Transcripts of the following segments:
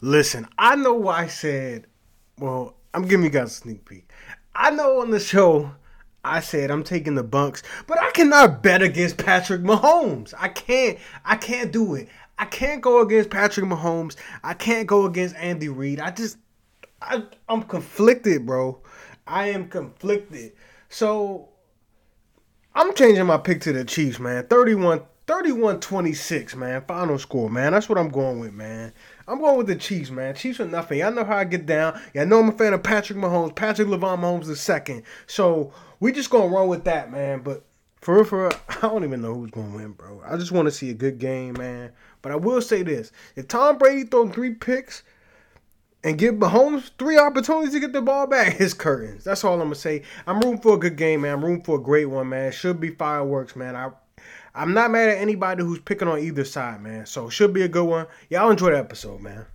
Listen, I know I said, well, I'm giving you guys a sneak peek. I know on the show I said I'm taking the Bucks, but I cannot bet against Patrick Mahomes. I can't. I can't do it. I can't go against Patrick Mahomes. I can't go against Andy Reid. I just, I, I'm conflicted, bro. I am conflicted. So I'm changing my pick to the Chiefs, man. 31 31 26, man. Final score, man. That's what I'm going with, man. I'm going with the Chiefs, man. Chiefs are nothing. Y'all know how I get down. Y'all know I'm a fan of Patrick Mahomes. Patrick Lavon Mahomes second. So we just gonna run with that, man. But for real, for real, I don't even know who's gonna win, bro. I just want to see a good game, man. But I will say this: if Tom Brady throw three picks and give Mahomes three opportunities to get the ball back, his curtains. That's all I'm gonna say. I'm rooting for a good game, man. I'm rooting for a great one, man. Should be fireworks, man. I I'm not mad at anybody who's picking on either side, man. So should be a good one. Y'all enjoy the episode, man.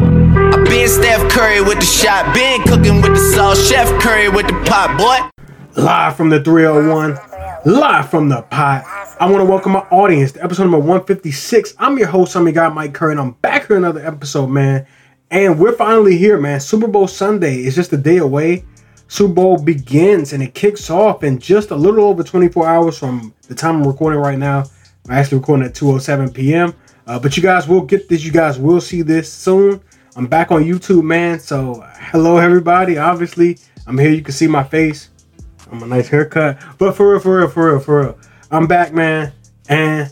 I been Steph Curry with the shot, been cooking with the sauce, Chef Curry with the pot, boy. Live from the 301, live from the pot. I want to welcome my audience to episode number 156. I'm your host, your guy, Mike Curry, and I'm back here another episode, man. And we're finally here, man. Super Bowl Sunday is just a day away. Super Bowl begins and it kicks off in just a little over 24 hours from the time I'm recording right now. I'm actually recording at 2:07 p.m. Uh, but you guys will get this. You guys will see this soon. I'm back on YouTube, man. So hello, everybody. Obviously, I'm here. You can see my face. I'm a nice haircut. But for real, for real, for real, for real, I'm back, man. And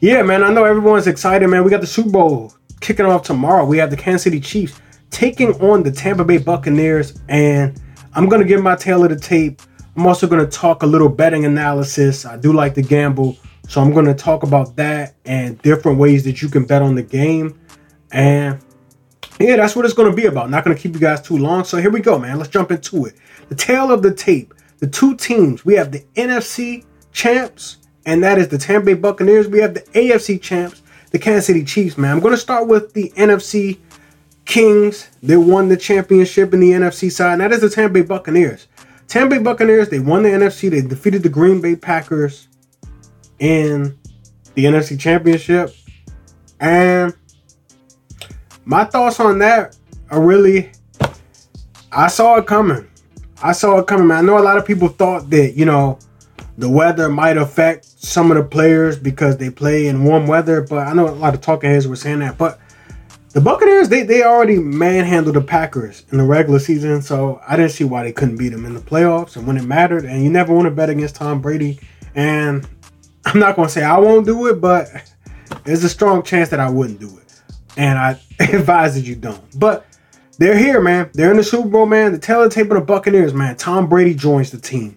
yeah, man, I know everyone's excited, man. We got the Super Bowl kicking off tomorrow. We have the Kansas City Chiefs taking on the Tampa Bay Buccaneers, and I'm gonna give my tale of the tape. I'm also gonna talk a little betting analysis. I do like to gamble, so I'm gonna talk about that and different ways that you can bet on the game. And yeah, that's what it's gonna be about. Not gonna keep you guys too long. So here we go, man. Let's jump into it. The tale of the tape. The two teams. We have the NFC champs, and that is the Tampa Bay Buccaneers. We have the AFC champs, the Kansas City Chiefs, man. I'm gonna start with the NFC Kings, they won the championship in the NFC side, and that is the Tampa Bay Buccaneers. Tampa Bay Buccaneers, they won the NFC. They defeated the Green Bay Packers in the NFC Championship. And my thoughts on that are really, I saw it coming. I saw it coming, man. I know a lot of people thought that, you know, the weather might affect some of the players because they play in warm weather, but I know a lot of talking heads were saying that. But the Buccaneers, they, they already manhandled the Packers in the regular season, so I didn't see why they couldn't beat them in the playoffs and when it mattered. And you never want to bet against Tom Brady. And I'm not going to say I won't do it, but there's a strong chance that I wouldn't do it. And I advise that you don't. But they're here, man. They're in the Super Bowl, man. The tale of the tape of the Buccaneers, man. Tom Brady joins the team.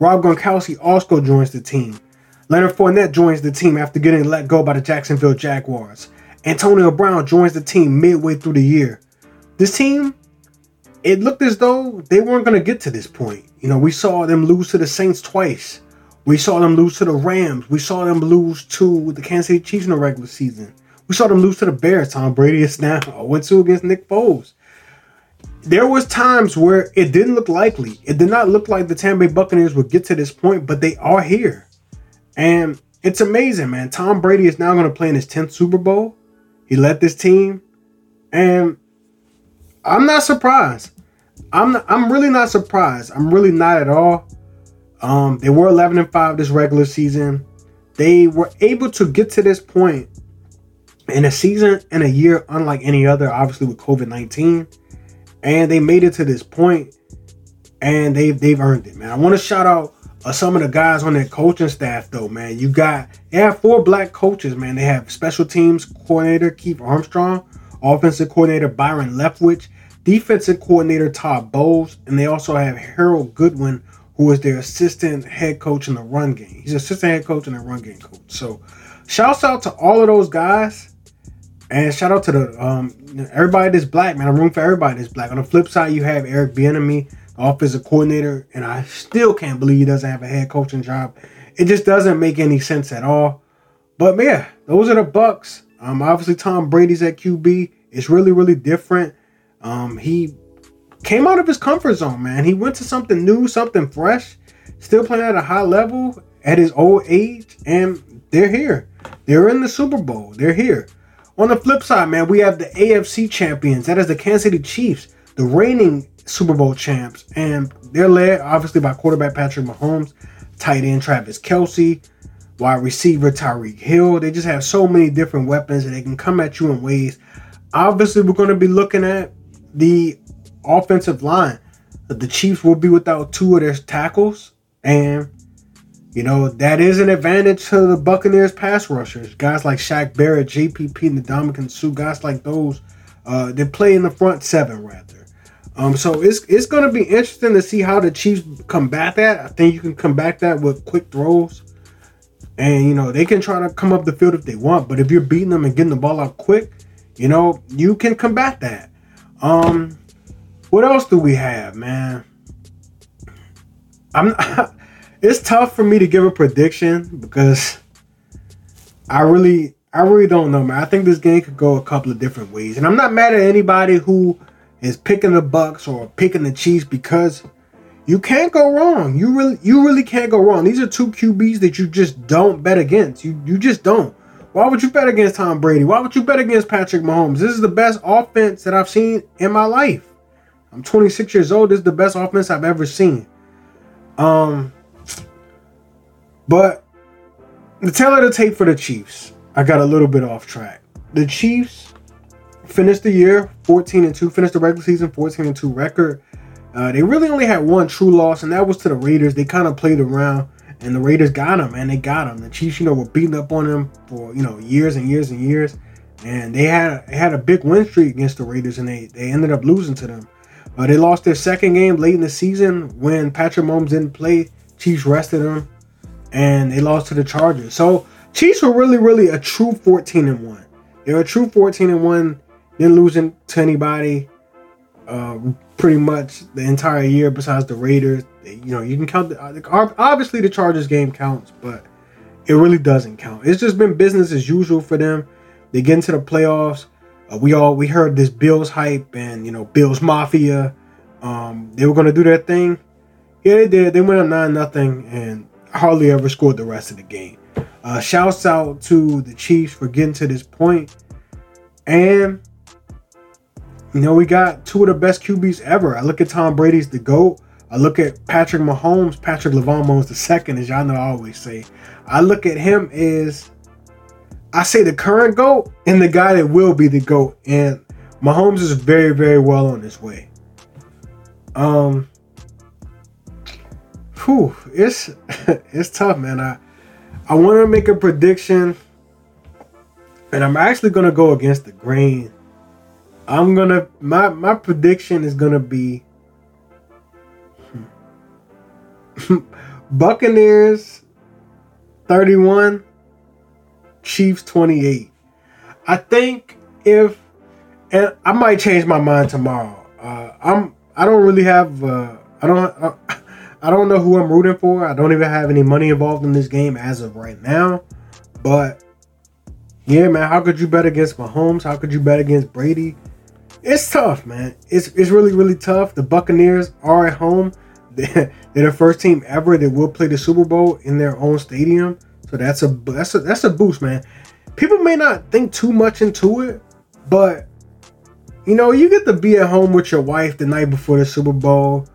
Rob Gronkowski also joins the team. Leonard Fournette joins the team after getting let go by the Jacksonville Jaguars. Antonio Brown joins the team midway through the year. This team, it looked as though they weren't going to get to this point. You know, we saw them lose to the Saints twice. We saw them lose to the Rams. We saw them lose to the Kansas City Chiefs in the regular season. We saw them lose to the Bears. Tom Brady is now 0-2 against Nick Foles. There was times where it didn't look likely. It did not look like the Tampa Bay Buccaneers would get to this point, but they are here. And it's amazing, man. Tom Brady is now going to play in his 10th Super Bowl. He led this team, and I'm not surprised. I'm not, I'm really not surprised. I'm really not at all. Um, they were 11 and 5 this regular season. They were able to get to this point in a season and a year unlike any other, obviously with COVID 19. And they made it to this point and they've they've earned it, man. I want to shout out uh, some of the guys on their coaching staff, though, man. You got they have four black coaches, man. They have special teams coordinator Keith Armstrong, offensive coordinator Byron Leftwich, defensive coordinator Todd Bowles, and they also have Harold Goodwin, who is their assistant head coach in the run game. He's assistant head coach and a run game coach. So, shouts out to all of those guys. And shout out to the um, everybody that's black, man. I'm rooting for everybody that's black. On the flip side, you have Eric Bieniemy, offensive coordinator, and I still can't believe he doesn't have a head coaching job. It just doesn't make any sense at all. But yeah, those are the Bucks. Um, obviously Tom Brady's at QB. It's really, really different. Um, he came out of his comfort zone, man. He went to something new, something fresh. Still playing at a high level at his old age, and they're here. They're in the Super Bowl. They're here. On the flip side, man, we have the AFC champions. That is the Kansas City Chiefs, the reigning Super Bowl champs, and they're led obviously by quarterback Patrick Mahomes, tight end Travis Kelce, wide receiver Tyreek Hill. They just have so many different weapons and they can come at you in ways. Obviously, we're going to be looking at the offensive line. The Chiefs will be without two of their tackles, and you know that is an advantage to the Buccaneers pass rushers. Guys like Shaq Barrett, JPP, and the Ndamukong Suh, guys like those, uh, they play in the front seven rather. Um, so it's it's going to be interesting to see how the Chiefs combat that. I think you can combat that with quick throws, and you know they can try to come up the field if they want. But if you're beating them and getting the ball out quick, you know you can combat that. Um, what else do we have, man? I'm. it's tough for me to give a prediction because I really, I really don't know, man. I think this game could go a couple of different ways, and I'm not mad at anybody who is picking the Bucks or picking the Chiefs because you can't go wrong. You really, you really can't go wrong. These are two QBs that you just don't bet against. You, you just don't. Why would you bet against Tom Brady? Why would you bet against Patrick Mahomes? This is the best offense that I've seen in my life. I'm 26 years old. This is the best offense I've ever seen. Um, but the tale of the tape for the Chiefs, I got a little bit off track. The Chiefs finished the year 14 and 2, finished the regular season 14 and 2 record. Uh, they really only had one true loss, and that was to the Raiders. They kind of played around, and the Raiders got them, and they got them. The Chiefs, you know, were beating up on them for you know years and years and years, and they had they had a big win streak against the Raiders, and they they ended up losing to them. Uh, they lost their second game late in the season when Patrick Mahomes didn't play. Chiefs rested him, and they lost to the Chargers. So Chiefs were really, really a true 14 and one. They were a true 14 and one, didn't losing to anybody. Uh, pretty much the entire year, besides the Raiders. You know, you can count. The, obviously, the Chargers game counts, but it really doesn't count. It's just been business as usual for them. They get into the playoffs. Uh, we all we heard this Bills hype and you know Bills Mafia. Um, they were gonna do their thing. Yeah, they did. They went up nine nothing and hardly ever scored the rest of the game. Uh, shouts out to the Chiefs for getting to this point, and you know we got two of the best QBs ever. I look at Tom Brady's the goat. I look at Patrick Mahomes, Patrick Lavon Mahomes the second, as y'all know I always say. I look at him as I say the current GOAT and the guy that will be the GOAT. And Mahomes is very, very well on his way. Um whew, it's it's tough, man. I I want to make a prediction, and I'm actually gonna go against the grain. I'm gonna my my prediction is gonna be Buccaneers 31 Chiefs 28. I think if and I might change my mind tomorrow. Uh, I'm I don't really have uh, I don't uh, I don't know who I'm rooting for. I don't even have any money involved in this game as of right now. But yeah, man, how could you bet against Mahomes? How could you bet against Brady? It's tough, man. It's it's really really tough. The Buccaneers are at home. They're, the first team ever that will play the Super Bowl in their own stadium. So that's a that's a that's a boost, man. People may not think too much into it, but you know, you get to be at home with your wife the night before the Super Bowl,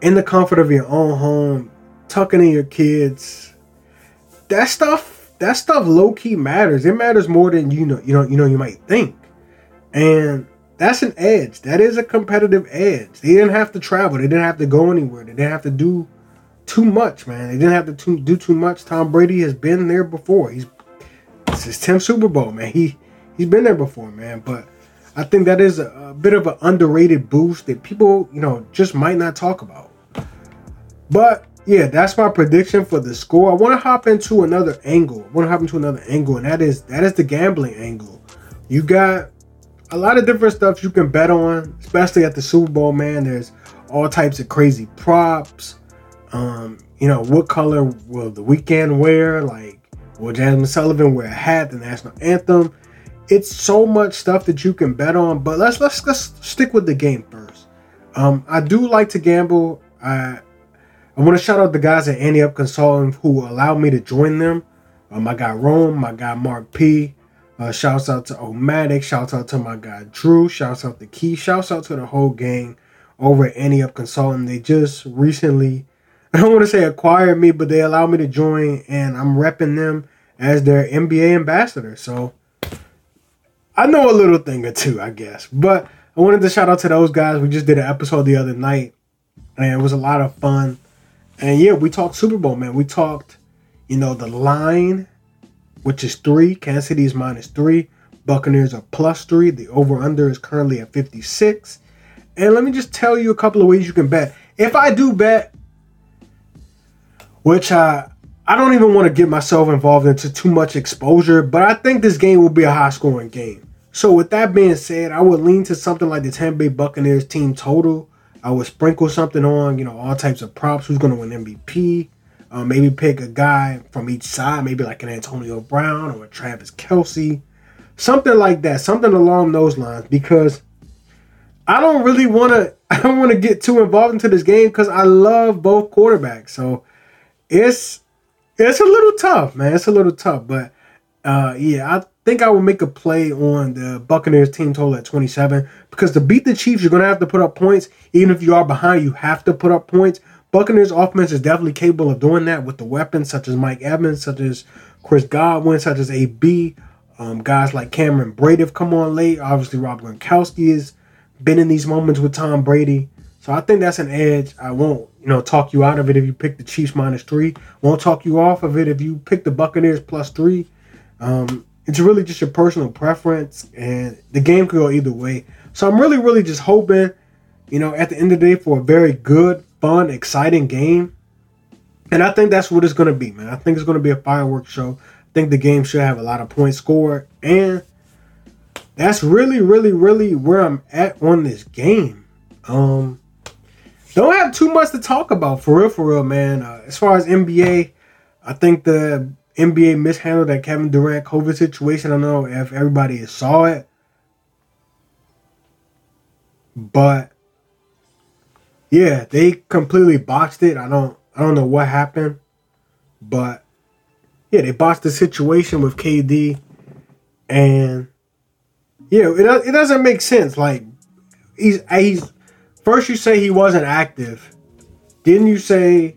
in the comfort of your own home, tucking in your kids. That stuff, that stuff low key matters. It matters more than you know, you know, you know, you might think. And that's an edge. That is a competitive edge. They didn't have to travel. They didn't have to go anywhere. They didn't have to do too much, man. They didn't have to do too much. Tom Brady has been there before. He's it's his 10th Super Bowl, man. He he's been there before, man. But I think that is a, a bit of an underrated boost that people, you know, just might not talk about. But yeah, that's my prediction for the score. I want to hop into another angle. I want to hop into another angle, and that is that is the gambling angle. You got a lot of different stuff you can bet on, especially at the Super Bowl, man. There's all types of crazy props. Um, you know, what color will the Weeknd wear? Like, will Jazmine Sullivan wear a hat, the national anthem? It's so much stuff that you can bet on, but let's let's let's stick with the game first. Um, I do like to gamble. I I want to shout out the guys at Ante Up Consulting who allowed me to join them. Um, I got Rome, I got Mark P, Uh, shouts out to Omatic. Shouts out to my guy Drew. Shouts out to Key. Shouts out to the whole gang over at Ante Up Consulting. They just recently, I don't want to say acquired me, but they allowed me to join, and I'm repping them as their NBA ambassador. So I know a little thing or two, I guess. But I wanted to shout out to those guys. We just did an episode the other night, and it was a lot of fun. And yeah, we talked Super Bowl, man. We talked, you know, the line which is three. Kansas City is minus three. Buccaneers are plus three. The over under is currently at 56. And let me just tell you a couple of ways you can bet. If I do bet, which I I don't even want to get myself involved into too much exposure, but I think this game will be a high scoring game. So with that being said, I would lean to something like the Tampa Bay Buccaneers team total. I would sprinkle something on, you know, all types of props. Who's going to win MVP? Uh, maybe pick a guy from each side, maybe like an Antonio Brown or a Travis Kelce, something like that, something along those lines. Because I don't really want to, I don't want to get too involved into this game because I love both quarterbacks. So it's it's a little tough, man. It's a little tough, but uh, yeah, I think I will make a play on the Buccaneers team total at 27 because to beat the Chiefs, you're gonna have to put up points. Even if you are behind, you have to put up points. Buccaneers offense is definitely capable of doing that with the weapons such as Mike Evans, such as Chris Godwin, such as AB. Um, guys like Cameron Brate have come on late. Obviously, Rob Gronkowski has been in these moments with Tom Brady. So I think that's an edge. I won't, you know, talk you out of it if you pick the Chiefs minus three. Won't talk you off of it if you pick the Buccaneers plus three. Um, it's really just your personal preference, and the game could go either way. So I'm really, really just hoping, you know, at the end of the day, for a very good fun, exciting game. And I think that's what it's going to be, man. I think it's going to be a fireworks show. I think the game should have a lot of points scored. And that's really, really, really where I'm at on this game. Um, don't have too much to talk about for real, for real, man. Uh, as far as NBA, I think the NBA mishandled that Kevin Durant COVID situation. I don't know if everybody saw it, but yeah, they completely botched it. I don't I don't know what happened, but yeah, they botched the situation with KD, and yeah, it it doesn't make sense. Like he's he's first you say he wasn't active, then you say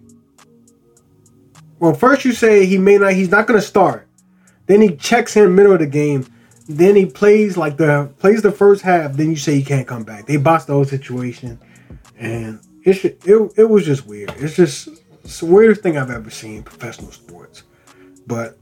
well first you say he may not he's not gonna start, then he checks him middle of the game, then he plays like the plays the first half, then you say he can't come back. They botched the whole situation and it's it, it was just weird. It's just it's the weirdest thing I've ever seen in professional sports. But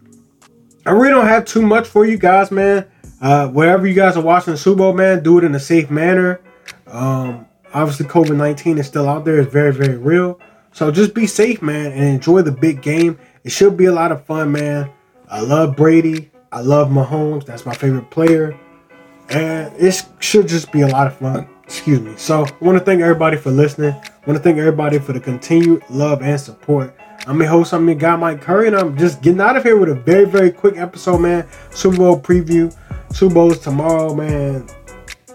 I really don't have too much for you guys, man. Uh, wherever you guys are watching the Super Bowl, man, do it in a safe manner. Um, obviously, COVID nineteen is still out there. It's very very real. So just be safe, man, and enjoy the big game. It should be a lot of fun, man. I love Brady. I love Mahomes. That's my favorite player. And it should just be a lot of fun. Excuse me. So I want to thank everybody for listening. I want to thank everybody for the continued love and support. I'm your host, I'm your guy Mike Curry, and I'm just getting out of here with a very, very quick episode, man. Super Bowl preview. Super Bowl's tomorrow, man.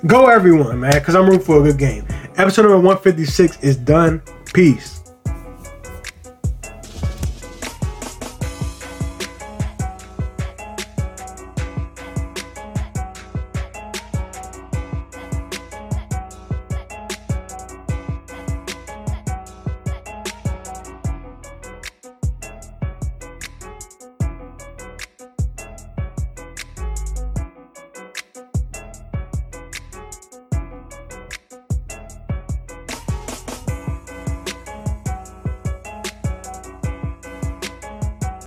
Go everyone, man, because I'm rooting for a good game. Episode number 156 is done. Peace.